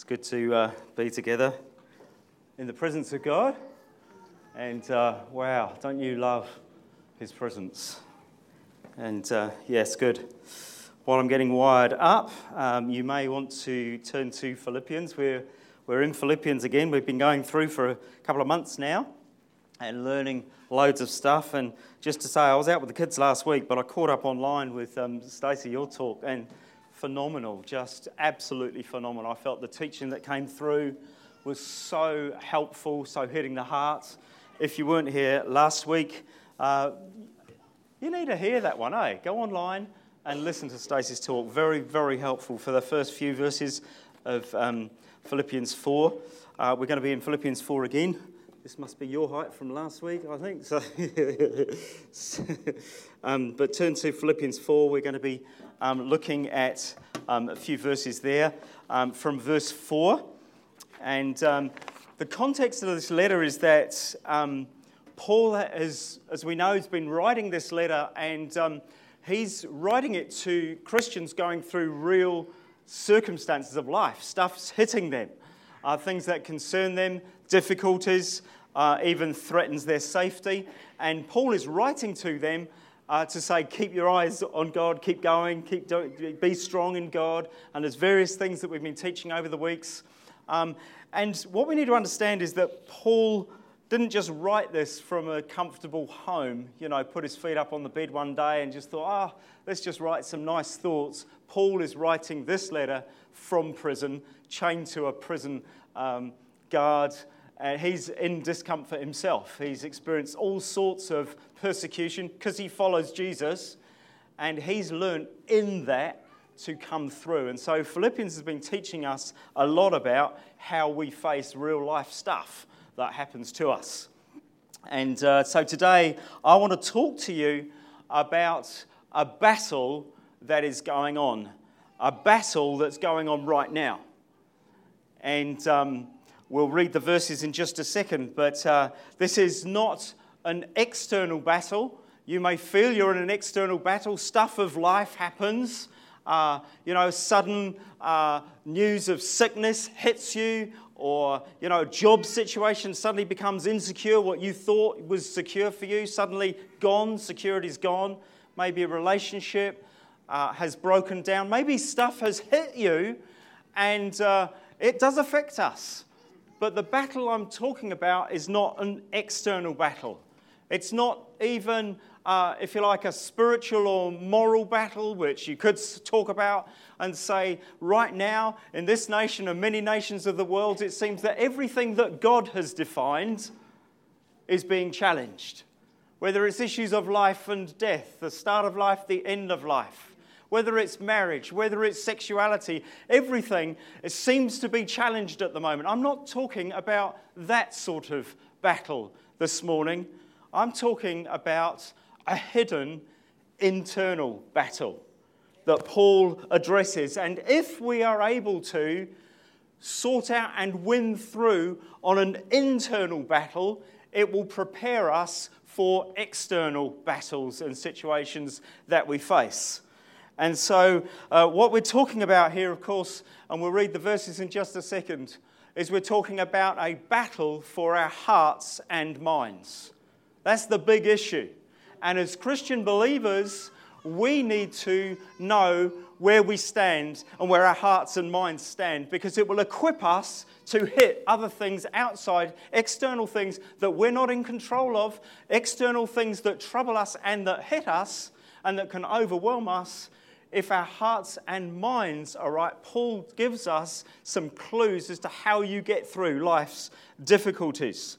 It's good to uh, be together in the presence of God. And uh, wow, don't you love His presence? And uh, yes, good. While I'm getting wired up, um, you may want to turn to Philippians. We're, we're in Philippians again. We've been going through for a couple of months now and learning loads of stuff. And just to say, I was out with the kids last week, but I caught up online with um, Stacey, your talk, and phenomenal, just absolutely phenomenal. I felt the teaching that came through was so helpful, so hitting the heart. If you weren't here last week, uh, you need to hear that one, eh? Go online and listen to Stacey's talk. Very, very helpful for the first few verses of um, Philippians 4. Uh, we're going to be in Philippians 4 again. This must be your height from last week, I think. So, um, but turn to Philippians 4. We're going to be um, looking at um, a few verses there um, from verse 4. And um, the context of this letter is that um, Paul, has, as we know, has been writing this letter, and he's writing it to Christians going through real circumstances of life. Stuff's hitting them, uh, things that concern them, difficulties, uh, even threatens their safety. And Paul is writing to them uh, to say, keep your eyes on God, keep going, keep be strong in God. And there's various things that we've been teaching over the weeks. Um, and what we need to understand is that Paul didn't just write this from a comfortable home, you know, put his feet up on the bed one day and just thought, ah, oh, let's just write some nice thoughts. Paul is writing this letter from prison, chained to a prison um, guard and he's in discomfort himself. He's experienced all sorts of persecution because he follows Jesus, and he's learned in that to come through. And so Philippians has been teaching us a lot about how we face real life stuff that happens to us. And uh, so today I want to talk to you about a battle that is going on, a battle that's going on right now. And um, We'll read the verses in just a second, but uh, this is not an external battle. You may feel you're in an external battle. Stuff of life happens. Uh, you know, sudden uh, news of sickness hits you, or, you know, job situation suddenly becomes insecure. What you thought was secure for you, suddenly gone. Security's gone. Maybe a relationship uh, has broken down. Maybe stuff has hit you, and uh, it does affect us. But the battle I'm talking about is not an external battle. It's not even, uh, if you like, a spiritual or moral battle, which you could talk about and say, right now, in this nation and many nations of the world, it seems that everything that God has defined is being challenged. Whether it's issues of life and death, the start of life, the end of life whether it's marriage, whether it's sexuality, everything seems to be challenged at the moment. I'm not talking about that sort of battle this morning. I'm talking about a hidden internal battle that Paul addresses. And if we are able to sort out and win through on an internal battle, it will prepare us for external battles and situations that we face. And so, uh, what we're talking about here, of course, and we'll read the verses in just a second, is we're talking about a battle for our hearts and minds. That's the big issue. And as Christian believers, we need to know where we stand and where our hearts and minds stand because it will equip us to hit other things outside, external things that we're not in control of, external things that trouble us and that hit us and that can overwhelm us if our hearts and minds are right, Paul gives us some clues as to how you get through life's difficulties.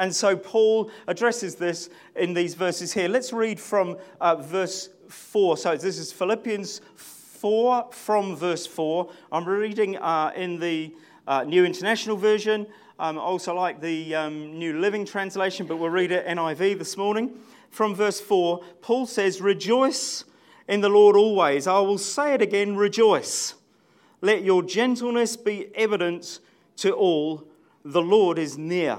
And so Paul addresses this in these verses here. Let's read from uh, verse 4. So this is Philippians 4 from verse 4. I'm reading uh, in the uh, New International Version. Um, I also like the um, New Living Translation, but we'll read it NIV this morning. From verse 4, Paul says, Rejoice in the Lord always. I will say it again rejoice. Let your gentleness be evident to all. The Lord is near.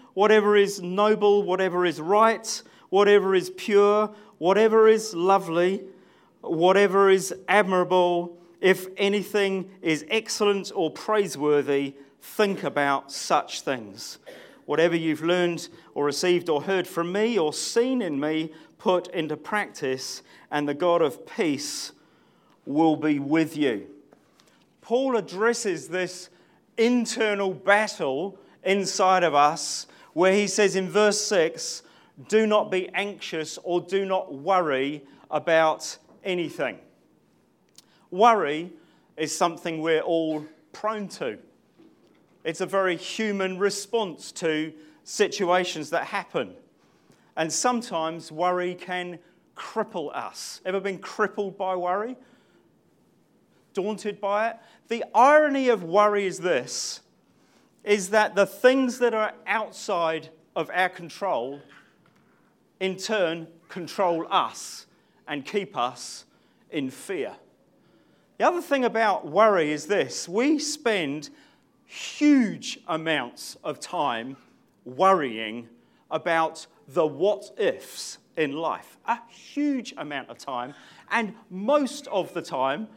whatever is noble, whatever is right, whatever is pure, whatever is lovely, whatever is admirable, if anything is excellent or praiseworthy, think about such things. Whatever you've learned or received or heard from me or seen in me, put into practice, and the God of peace will be with you. Paul addresses this internal battle inside of us where he says in verse 6 do not be anxious or do not worry about anything. Worry is something we're all prone to. It's a very human response to situations that happen. And sometimes worry can cripple us. Ever been crippled by worry? Daunted by it? The irony of worry is this is that the things that are outside of our control in turn control us and keep us in fear. The other thing about worry is this we spend huge amounts of time worrying about the what ifs in life. A huge amount of time. And most of the time,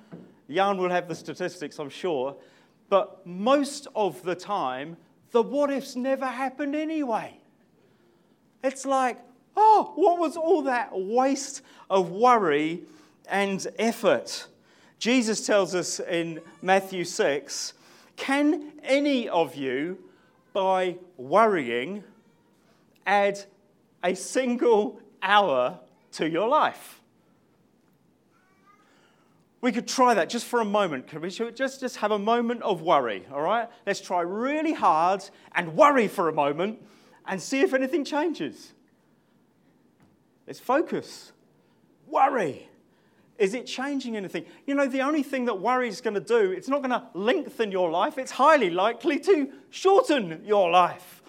Jan will have the statistics, I'm sure, but most of the time, the what ifs never happened anyway. It's like, oh, what was all that waste of worry and effort? Jesus tells us in Matthew 6 Can any of you, by worrying, add a single hour to your life? We could try that just for a moment. Can we just, just have a moment of worry, all right? Let's try really hard and worry for a moment and see if anything changes. Let's focus. Worry. Is it changing anything? You know, the only thing that worry is going to do, it's not going to lengthen your life, it's highly likely to shorten your life.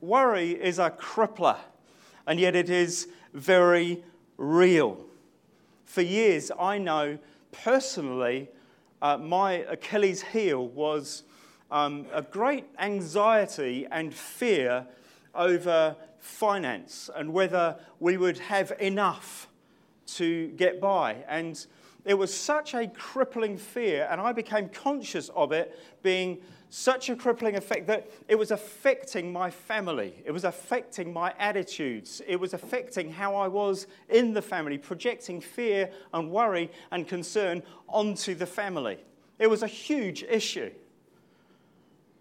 Worry is a crippler, and yet it is very real. For years, I know personally, uh, my Achilles heel was um, a great anxiety and fear over finance and whether we would have enough to get by. And it was such a crippling fear, and I became conscious of it being such a crippling effect that it was affecting my family. It was affecting my attitudes. It was affecting how I was in the family, projecting fear and worry and concern onto the family. It was a huge issue.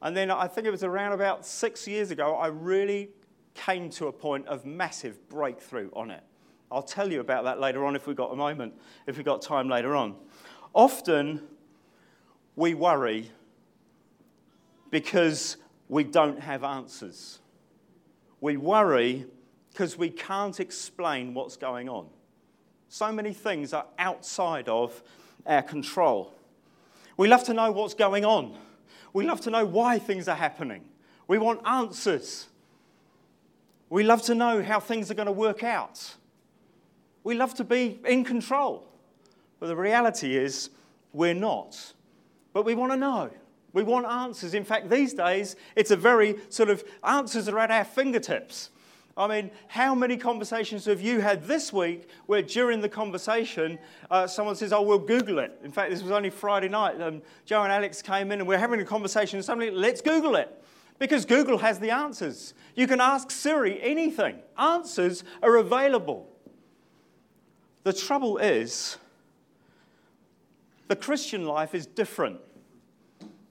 And then I think it was around about six years ago, I really came to a point of massive breakthrough on it. I'll tell you about that later on if we've got a moment, if we've got time later on. Often we worry because we don't have answers. We worry because we can't explain what's going on. So many things are outside of our control. We love to know what's going on. We love to know why things are happening. We want answers. We love to know how things are going to work out. We love to be in control. But the reality is, we're not. But we want to know. We want answers. In fact, these days, it's a very sort of answers are at our fingertips. I mean, how many conversations have you had this week where during the conversation uh, someone says, Oh, we'll Google it? In fact, this was only Friday night. Um, Joe and Alex came in and we're having a conversation, and suddenly, let's Google it. Because Google has the answers. You can ask Siri anything, answers are available. The trouble is, the Christian life is different.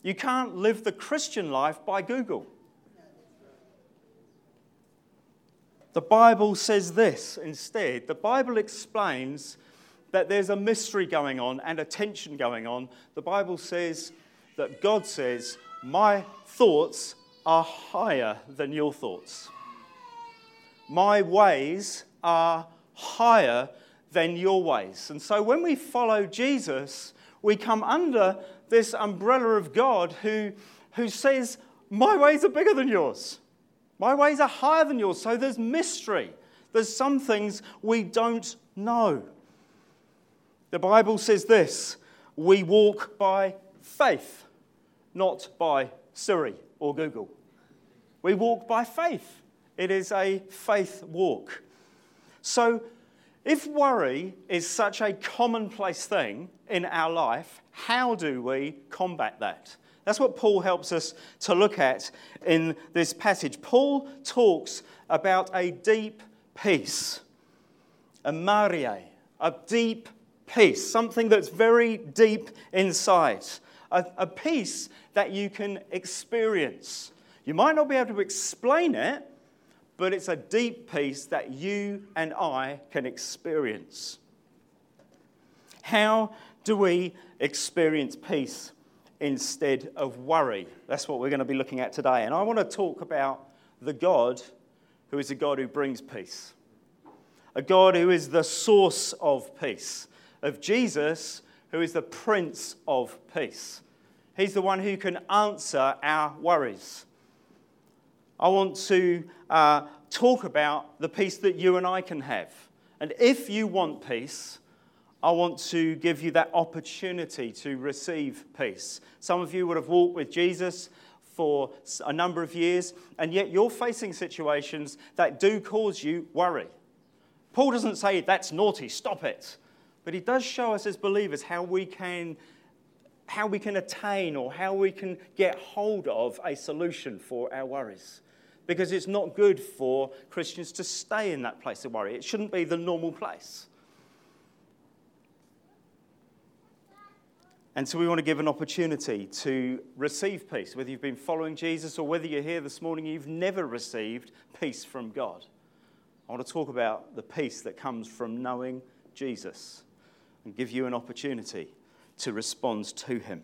You can't live the Christian life by Google. The Bible says this instead. The Bible explains that there's a mystery going on and a tension going on. The Bible says that God says, My thoughts are higher than your thoughts. My ways are higher than your ways. And so when we follow Jesus, we come under this umbrella of God who, who says, my ways are bigger than yours. My ways are higher than yours. So there's mystery. There's some things we don't know. The Bible says this we walk by faith, not by Siri or Google. We walk by faith. It is a faith walk. So, if worry is such a commonplace thing in our life, how do we combat that? That's what Paul helps us to look at in this passage. Paul talks about a deep peace, a marie, a deep peace, something that's very deep inside, a, a peace that you can experience. You might not be able to explain it, but it's a deep peace that you and I can experience. How do we experience peace instead of worry? That's what we're going to be looking at today. And I want to talk about the God who is a God who brings peace, a God who is the source of peace, of Jesus, who is the Prince of Peace. He's the one who can answer our worries. I want to uh, talk about the peace that you and I can have. And if you want peace, I want to give you that opportunity to receive peace. Some of you would have walked with Jesus for a number of years, and yet you're facing situations that do cause you worry. Paul doesn't say that's naughty, stop it. But he does show us as believers how we can how we can attain or how we can get hold of a solution for our worries because it's not good for Christians to stay in that place of worry. It shouldn't be the normal place. And so we want to give an opportunity to receive peace, whether you've been following Jesus or whether you're here this morning, you've never received peace from God. I want to talk about the peace that comes from knowing Jesus and give you an opportunity to respond to him.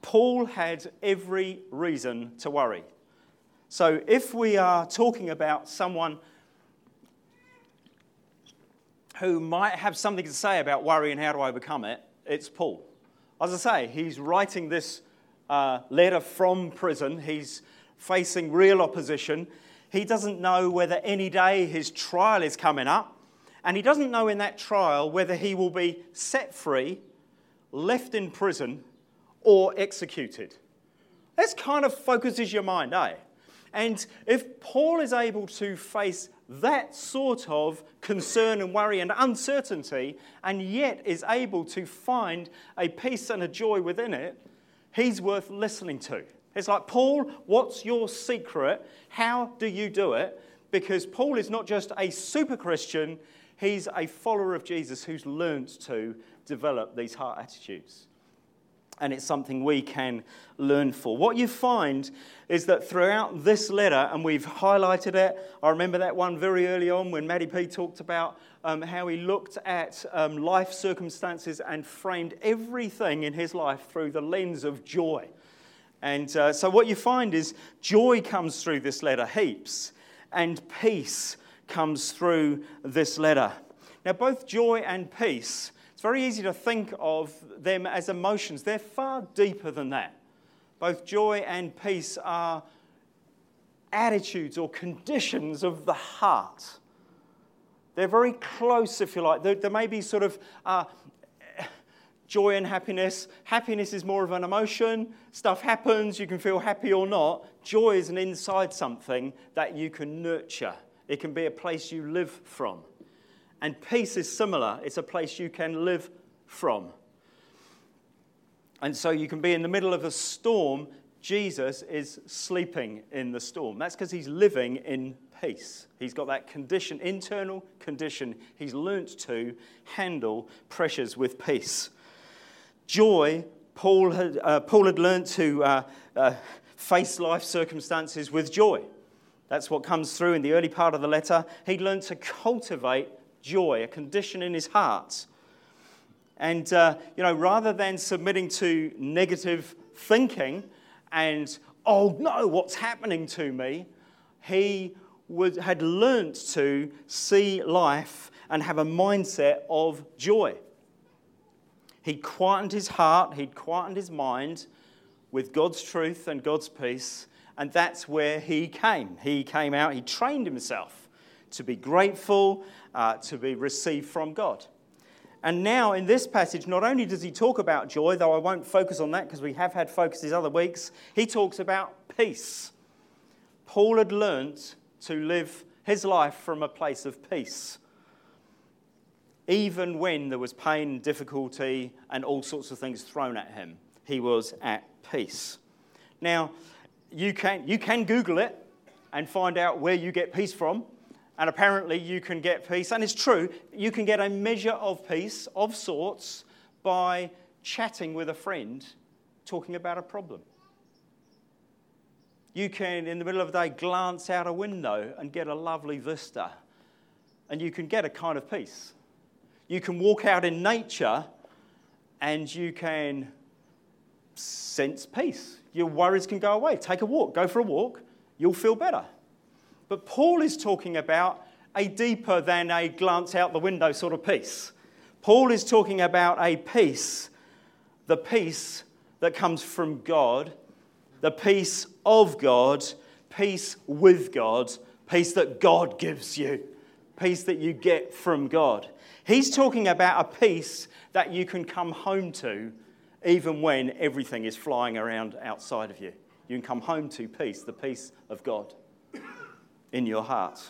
Paul had every reason to worry. So, if we are talking about someone who might have something to say about worry and how to overcome it, it's Paul. As I say, he's writing this uh, letter from prison. He's facing real opposition. He doesn't know whether any day his trial is coming up. And he doesn't know in that trial whether he will be set free, left in prison, or executed. This kind of focuses your mind, eh? And if Paul is able to face that sort of concern and worry and uncertainty, and yet is able to find a peace and a joy within it, he's worth listening to. It's like, Paul, what's your secret? How do you do it? Because Paul is not just a super Christian, he's a follower of Jesus who's learned to develop these heart attitudes and it's something we can learn for. What you find is that throughout this letter, and we've highlighted it, I remember that one very early on when Maddie P talked about um, how he looked at um, life circumstances and framed everything in his life through the lens of joy. And uh, so what you find is joy comes through this letter heaps, and peace comes through this letter. Now, both joy and peace it's very easy to think of them as emotions. They're far deeper than that. Both joy and peace are attitudes or conditions of the heart. They're very close, if you like. There, there may be sort of uh, joy and happiness. Happiness is more of an emotion. Stuff happens, you can feel happy or not. Joy is an inside something that you can nurture, it can be a place you live from. And peace is similar, it's a place you can live from. And so you can be in the middle of a storm. Jesus is sleeping in the storm. That's because he's living in peace. He's got that condition, internal condition. He's learnt to handle pressures with peace. Joy, Paul had, uh, Paul had learnt to uh, uh, face life circumstances with joy. That's what comes through in the early part of the letter. He'd learned to cultivate joy, a condition in his heart. And, uh, you know, rather than submitting to negative thinking and, oh no, what's happening to me, he would, had learnt to see life and have a mindset of joy. He'd quietened his heart, he'd quietened his mind with God's truth and God's peace, and that's where he came. He came out, he trained himself to be grateful, uh, to be received from God. And now, in this passage, not only does he talk about joy, though I won't focus on that because we have had focuses other weeks, he talks about peace. Paul had learnt to live his life from a place of peace. Even when there was pain, difficulty, and all sorts of things thrown at him, he was at peace. Now, you can, you can Google it and find out where you get peace from. And apparently, you can get peace. And it's true, you can get a measure of peace of sorts by chatting with a friend talking about a problem. You can, in the middle of the day, glance out a window and get a lovely vista. And you can get a kind of peace. You can walk out in nature and you can sense peace. Your worries can go away. Take a walk, go for a walk, you'll feel better. But Paul is talking about a deeper than a glance out the window sort of peace. Paul is talking about a peace, the peace that comes from God, the peace of God, peace with God, peace that God gives you, peace that you get from God. He's talking about a peace that you can come home to even when everything is flying around outside of you. You can come home to peace, the peace of God in your heart.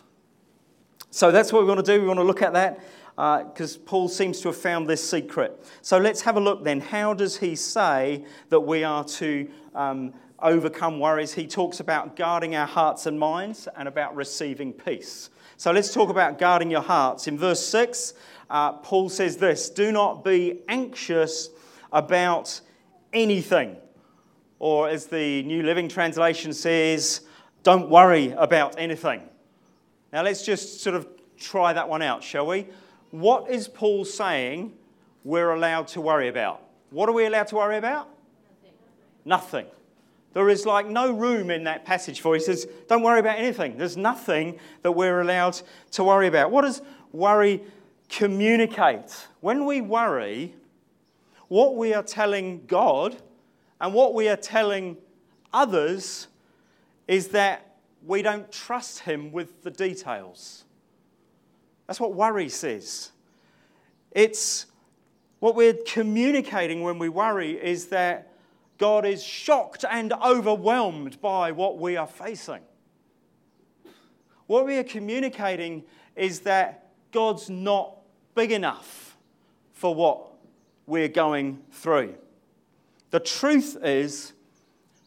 So that's what we want to do. We want to look at that because uh, Paul seems to have found this secret. So let's have a look then. How does he say that we are to um, overcome worries? He talks about guarding our hearts and minds and about receiving peace. So let's talk about guarding your hearts. In verse 6, uh, Paul says this Do not be anxious about anything. Or as the New Living Translation says, don't worry about anything. Now let's just sort of try that one out, shall we? What is Paul saying we're allowed to worry about? What are we allowed to worry about? Nothing. nothing. There is like no room in that passage for. He says, don't worry about anything. There's nothing that we're allowed to worry about. What does worry communicate? When we worry, what we are telling God and what we are telling others is that we don't trust Him with the details. That's what worry says. It's what we're communicating when we worry is that God is shocked and overwhelmed by what we are facing. What we are communicating is that God's not big enough for what we're going through. The truth is,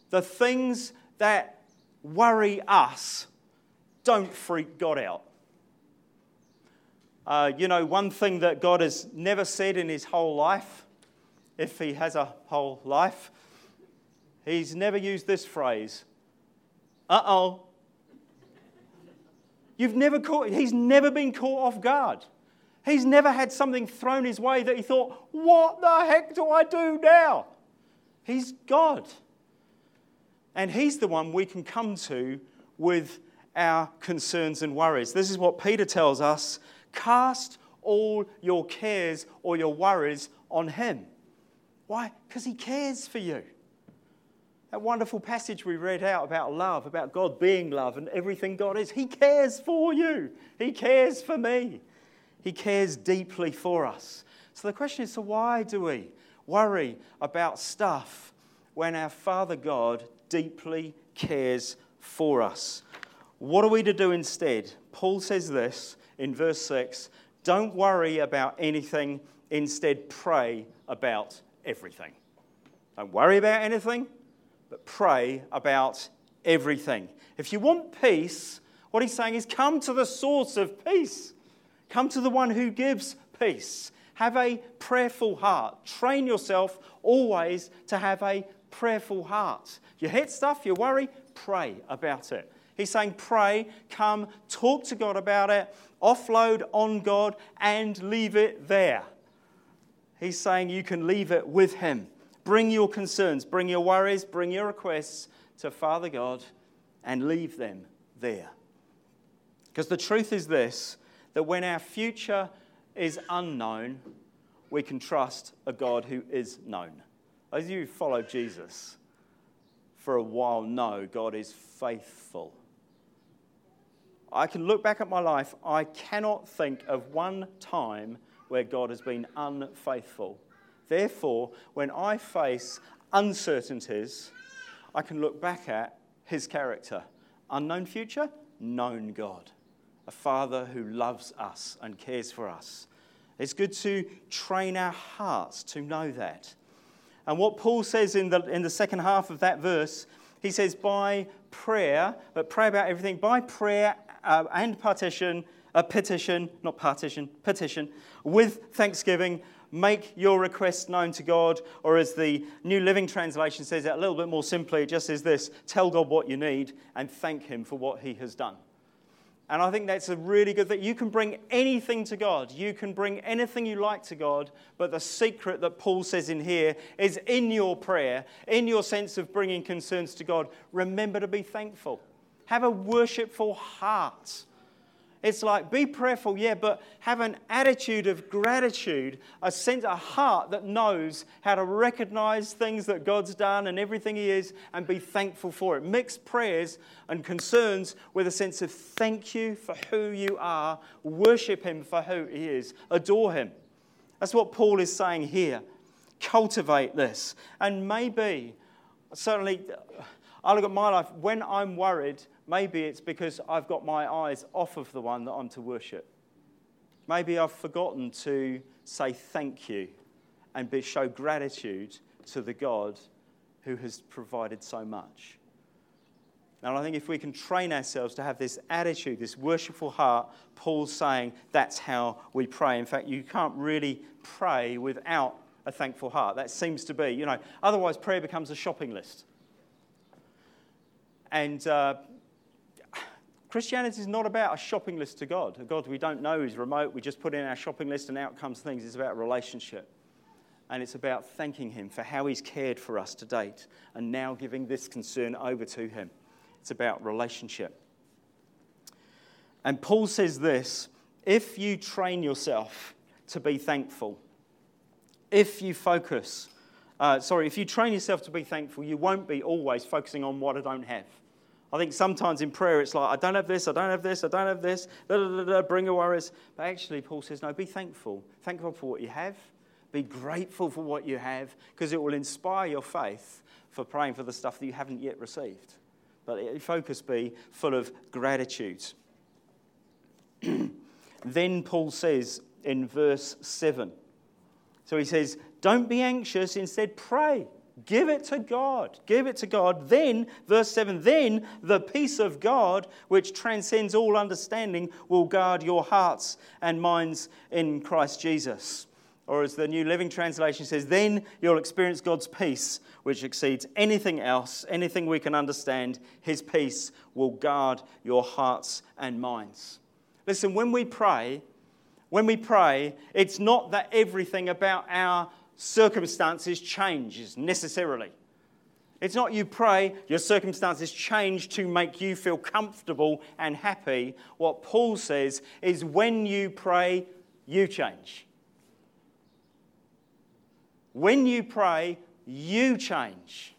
the things that worry us don't freak God out. Uh, you know, one thing that God has never said in his whole life, if he has a whole life, he's never used this phrase uh oh. You've never caught, he's never been caught off guard. He's never had something thrown his way that he thought, what the heck do I do now? He's God. And He's the one we can come to with our concerns and worries. This is what Peter tells us cast all your cares or your worries on Him. Why? Because He cares for you. That wonderful passage we read out about love, about God being love and everything God is. He cares for you. He cares for me. He cares deeply for us. So the question is so why do we worry about stuff when our Father God deeply cares for us. What are we to do instead? Paul says this in verse 6 Don't worry about anything, instead, pray about everything. Don't worry about anything, but pray about everything. If you want peace, what he's saying is come to the source of peace, come to the one who gives peace. Have a prayerful heart. Train yourself always to have a prayerful hearts. You hit stuff, you worry, pray about it. He's saying, pray, come, talk to God about it, offload on God, and leave it there. He's saying you can leave it with Him. Bring your concerns, bring your worries, bring your requests to Father God, and leave them there. Because the truth is this that when our future is unknown, we can trust a God who is known. Of you follow Jesus, for a while know God is faithful. I can look back at my life, I cannot think of one time where God has been unfaithful. Therefore, when I face uncertainties, I can look back at his character. Unknown future, known God. A father who loves us and cares for us. It's good to train our hearts to know that. And what Paul says in the, in the second half of that verse, he says, by prayer, but pray about everything, by prayer uh, and partition, a petition, not partition, petition, with thanksgiving, make your request known to God. Or as the New Living Translation says it a little bit more simply, it just says this tell God what you need and thank Him for what He has done. And I think that's a really good thing. You can bring anything to God. You can bring anything you like to God. But the secret that Paul says in here is in your prayer, in your sense of bringing concerns to God, remember to be thankful. Have a worshipful heart. It's like be prayerful, yeah, but have an attitude of gratitude, a sense, a heart that knows how to recognize things that God's done and everything He is and be thankful for it. Mix prayers and concerns with a sense of thank you for who you are, worship Him for who He is, adore Him. That's what Paul is saying here. Cultivate this. And maybe, certainly, I look at my life, when I'm worried, Maybe it's because I've got my eyes off of the one that I'm to worship. Maybe I've forgotten to say thank you and be, show gratitude to the God who has provided so much. And I think if we can train ourselves to have this attitude, this worshipful heart, Paul's saying that's how we pray. In fact, you can't really pray without a thankful heart. That seems to be, you know, otherwise prayer becomes a shopping list. And uh, Christianity is not about a shopping list to God. A God we don't know is remote. We just put in our shopping list and out comes things. It's about relationship. And it's about thanking Him for how He's cared for us to date and now giving this concern over to Him. It's about relationship. And Paul says this if you train yourself to be thankful, if you focus, uh, sorry, if you train yourself to be thankful, you won't be always focusing on what I don't have. I think sometimes in prayer it's like, I don't have this, I don't have this, I don't have this, da, da, da, bring your worries. But actually, Paul says, no, be thankful. Thankful for what you have. Be grateful for what you have, because it will inspire your faith for praying for the stuff that you haven't yet received. But focus be full of gratitude. then Paul says in verse 7, so he says, Don't be anxious, instead pray. Give it to God. Give it to God. Then, verse 7, then the peace of God, which transcends all understanding, will guard your hearts and minds in Christ Jesus. Or as the New Living Translation says, then you'll experience God's peace, which exceeds anything else, anything we can understand. His peace will guard your hearts and minds. Listen, when we pray, when we pray, it's not that everything about our circumstances changes necessarily. It's not you pray, your circumstances change to make you feel comfortable and happy. What Paul says is when you pray, you change. When you pray, you change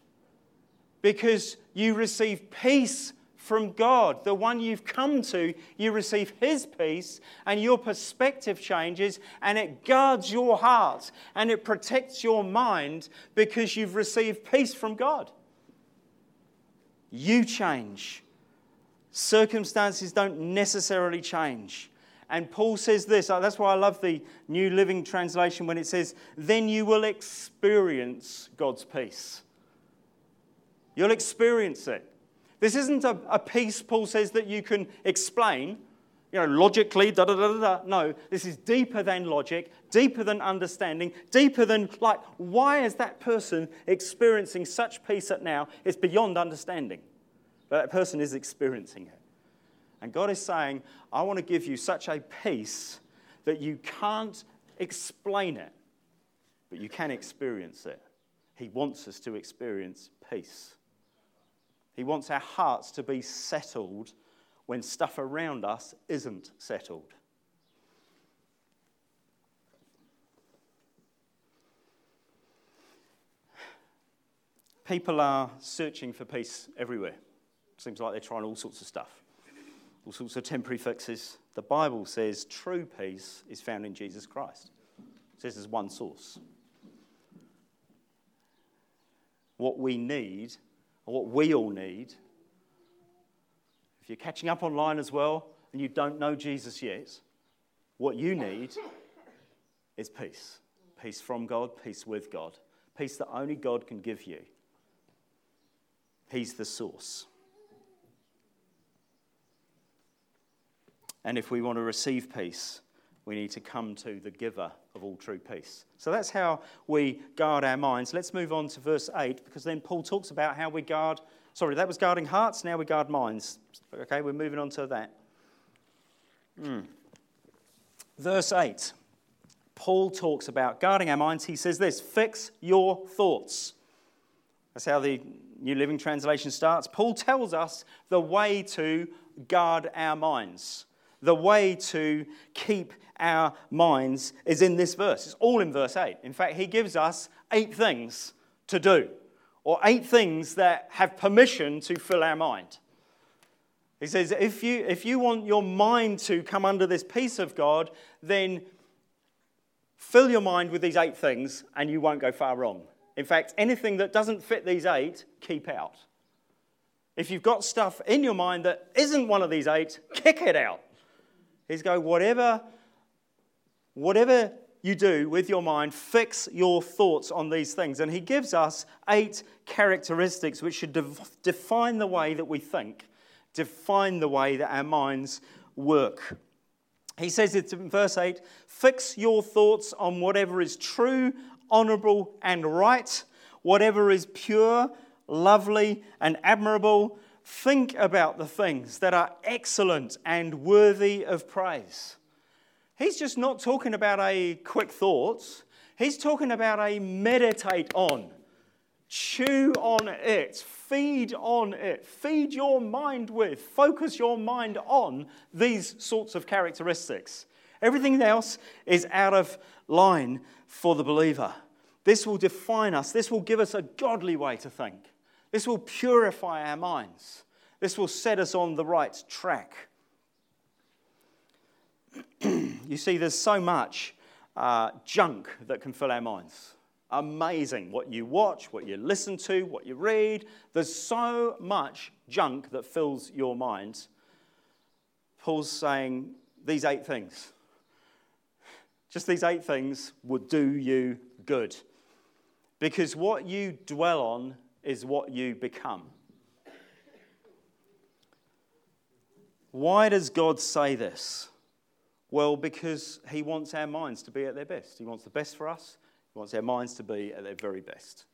because you receive peace from God, the one you've come to, you receive His peace, and your perspective changes, and it guards your heart and it protects your mind because you've received peace from God. You change. Circumstances don't necessarily change. And Paul says this, uh, that's why I love the New Living Translation when it says, then you will experience God's peace. You'll experience it. This isn't a, a peace, Paul says, that you can explain, you know, logically, da da da da. No, this is deeper than logic, deeper than understanding, deeper than, like, why is that person experiencing such peace at now? It's beyond understanding. But that person is experiencing it. And God is saying, I want to give you such a peace that you can't explain it, but you can experience it. He wants us to experience peace. He wants our hearts to be settled when stuff around us isn't settled. People are searching for peace everywhere. Seems like they're trying all sorts of stuff, all sorts of temporary fixes. The Bible says true peace is found in Jesus Christ. It says there's one source. What we need, or what we all need, if you're catching up online as well and you don't know Jesus yet, what you need is peace. Peace from God, peace with God, peace that only God can give you. He's the source. And if we want to receive peace, we need to come to the giver of all true peace. So that's how we guard our minds. Let's move on to verse 8 because then Paul talks about how we guard. Sorry, that was guarding hearts, now we guard minds. Okay, we're moving on to that. Mm. Verse 8. Paul talks about guarding our minds. He says this fix your thoughts. That's how the New Living Translation starts. Paul tells us the way to guard our minds. The way to keep our minds is in this verse. It's all in verse 8. In fact, he gives us eight things to do, or eight things that have permission to fill our mind. He says, if you, if you want your mind to come under this peace of God, then fill your mind with these eight things and you won't go far wrong. In fact, anything that doesn't fit these eight, keep out. If you've got stuff in your mind that isn't one of these eight, kick it out. He's going, whatever, whatever you do with your mind, fix your thoughts on these things. And he gives us eight characteristics which should define the way that we think, define the way that our minds work. He says it in verse 8 fix your thoughts on whatever is true, honorable, and right, whatever is pure, lovely, and admirable, think about the things that are excellent and worthy of praise. He's just not talking about a quick thoughts, he's talking about a meditate on, chew on it, feed on it, feed your mind with, focus your mind on these sorts of characteristics. Everything else is out of line for the believer. This will define us. This will give us a godly way to think. This will purify our minds. This will set us on the right track. you see, there's so much uh, junk that can fill our minds. Amazing. What you watch, what you listen to, what you read. There's so much junk that fills your mind. Paul's saying these eight things just these eight things would do you good. Because what you dwell on is what you become. Why does God say this? Well, because He wants our minds to be at their best. He wants the best for us, He wants our minds to be at their very best.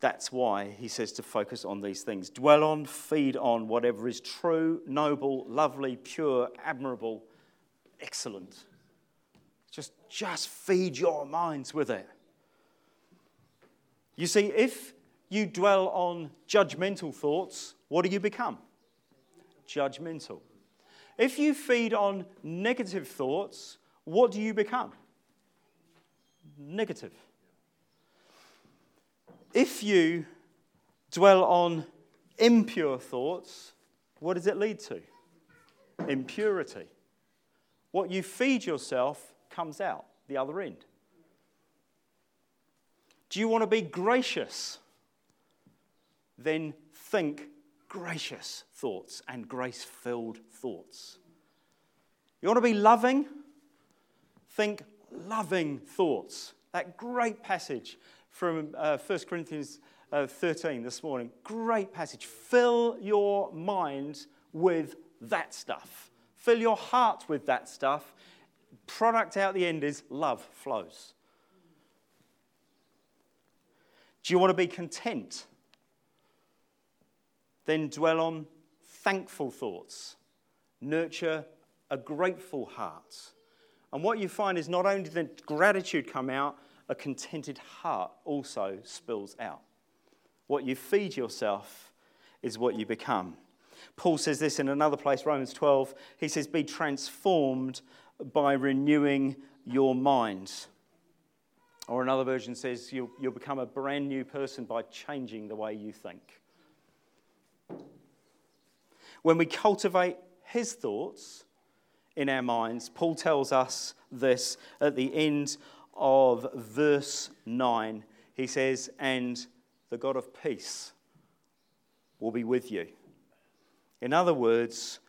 That's why He says to focus on these things. Dwell on, feed on whatever is true, noble, lovely, pure, admirable, excellent. Just, just feed your minds with it. You see, if you dwell on judgmental thoughts, what do you become? Judgmental. If you feed on negative thoughts, what do you become? Negative. If you dwell on impure thoughts, what does it lead to? Impurity. What you feed yourself comes out the other end. Do you want to be gracious? Then think gracious thoughts and grace filled thoughts. You want to be loving? Think loving thoughts. That great passage from uh, 1 Corinthians uh, 13 this morning. Great passage. Fill your mind with that stuff. Fill your heart with that stuff product out the end is love flows. Do you want to be content? Then dwell on thankful thoughts. Nurture a grateful heart. And what you find is not only does gratitude come out, a contented heart also spills out. What you feed yourself is what you become. Paul says this in another place, Romans 12. He says, Be transformed by renewing your mind. Or another version says you'll, you'll become a brand new person by changing the way you think. When we cultivate his thoughts in our minds, Paul tells us this at the end of verse 9. He says, And the God of peace will be with you. In other words,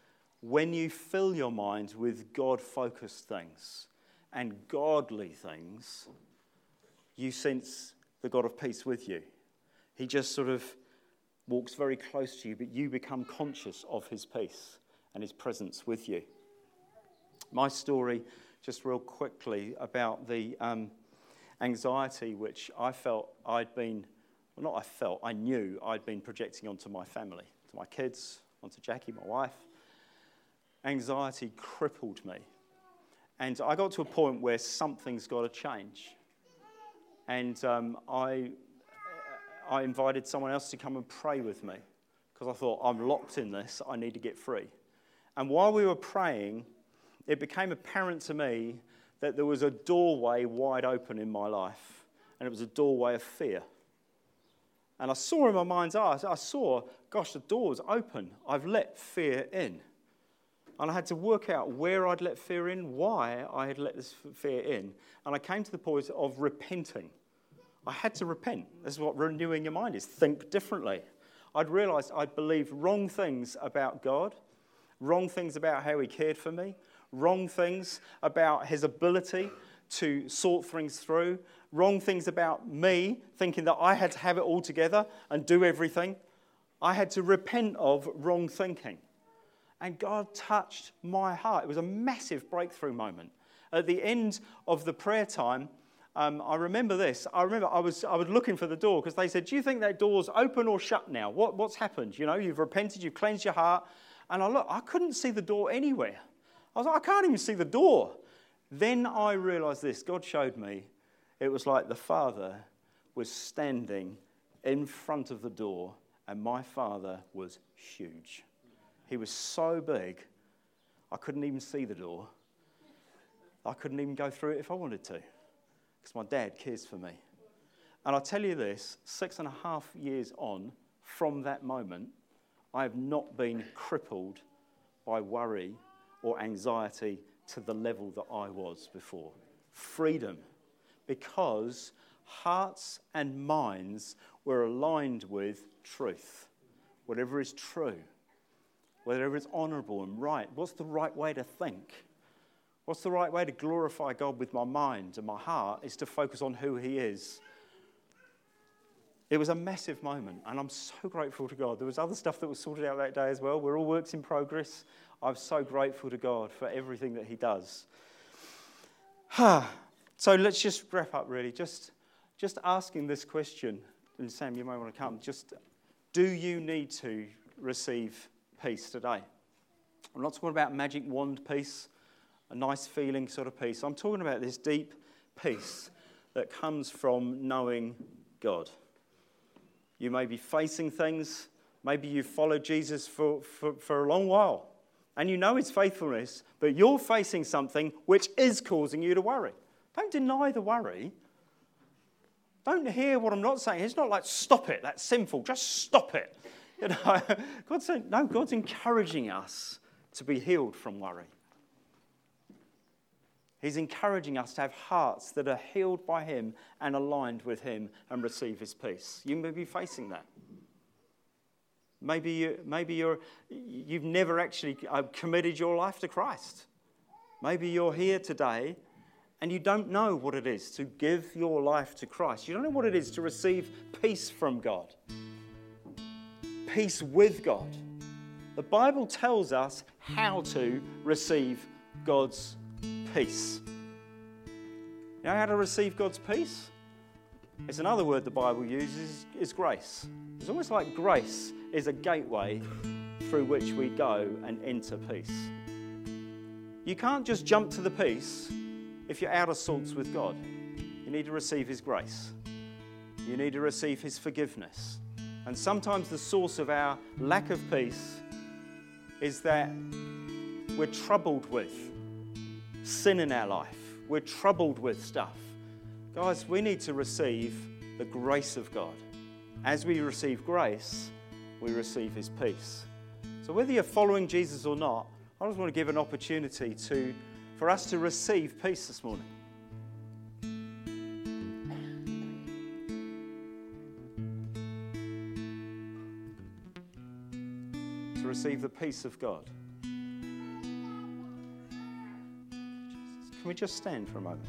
when you fill your mind with God focused things and godly things, you sense the God of peace with you. He just sort of walks very close to you, but you become conscious of his peace and his presence with you. My story, just real quickly, about the um, anxiety which I felt I'd been, well, not I felt, I knew I'd been projecting onto my family, to my kids, onto Jackie, my wife. Anxiety crippled me. And I got to a point where something's got to change. And um, I, I invited someone else to come and pray with me because I thought, I'm locked in this, I need to get free. And while we were praying, it became apparent to me that there was a doorway wide open in my life, and it was a doorway of fear. And I saw in my mind's eye, I saw, gosh, the door's open. I've let fear in. And I had to work out where I'd let fear in, why I had let this fear in. And I came to the point of repenting. I had to repent. This is what renewing your mind is think differently. I'd realized I'd believed wrong things about God, wrong things about how He cared for me, wrong things about His ability to sort things through, wrong things about me, thinking that I had to have it all together and do everything. I had to repent of wrong thinking. And God touched my heart. It was a massive breakthrough moment. At the end of the prayer time, um, I remember this. I remember I was, I was looking for the door because they said, Do you think that door's open or shut now? What, what's happened? You know, you've repented, you've cleansed your heart. And I look, I couldn't see the door anywhere. I was like, I can't even see the door. Then I realized this God showed me it was like the Father was standing in front of the door, and my Father was huge. He was so big, I couldn't even see the door. I couldn't even go through it if I wanted to, because my dad cares for me. And I tell you this six and a half years on from that moment, I have not been crippled by worry or anxiety to the level that I was before. Freedom, because hearts and minds were aligned with truth, whatever is true whatever is honorable and right. What's the right way to think? What's the right way to glorify God with my mind and my heart is to focus on who He is. It was a massive moment, and I'm so grateful to God. There was other stuff that was sorted out that day as well. We're all works in progress. I'm so grateful to God for everything that He does. so let's just wrap up, really. Just, just asking this question, and Sam, you might want to come. Just, do you need to receive peace today. I'm not talking about magic wand peace, a nice feeling sort of peace. I'm talking about this deep peace that comes from knowing God. You may be facing things, maybe you've followed Jesus for, for, for a long while, and you know his faithfulness, but you're facing something which is causing you to worry. Don't deny the worry. Don't hear what I'm not saying. It's not like, stop it, that's sinful, just stop it. You know, God's saying, no, God's encouraging us to be healed from worry. He's encouraging us to have hearts that are healed by Him and aligned with Him and receive His peace. You may be facing that. Maybe, you, maybe you're, you've never actually uh, committed your life to Christ. Maybe you're here today and you don't know what it is to give your life to Christ. You don't know what it is to receive peace from God peace with God. The Bible tells us how to receive God's peace. You know how to receive God's peace? It's another word the Bible uses is grace. It's almost like grace is a gateway through which we go and enter peace. You can't just jump to the peace if you're out of sorts with God. You need to receive His grace. You need to receive His forgiveness. And sometimes the source of our lack of peace is that we're troubled with sin in our life. We're troubled with stuff. Guys, we need to receive the grace of God. As we receive grace, we receive his peace. So whether you're following Jesus or not, I just want to give an opportunity to, for us to receive peace this morning. To receive the peace of God. We just stand for a moment?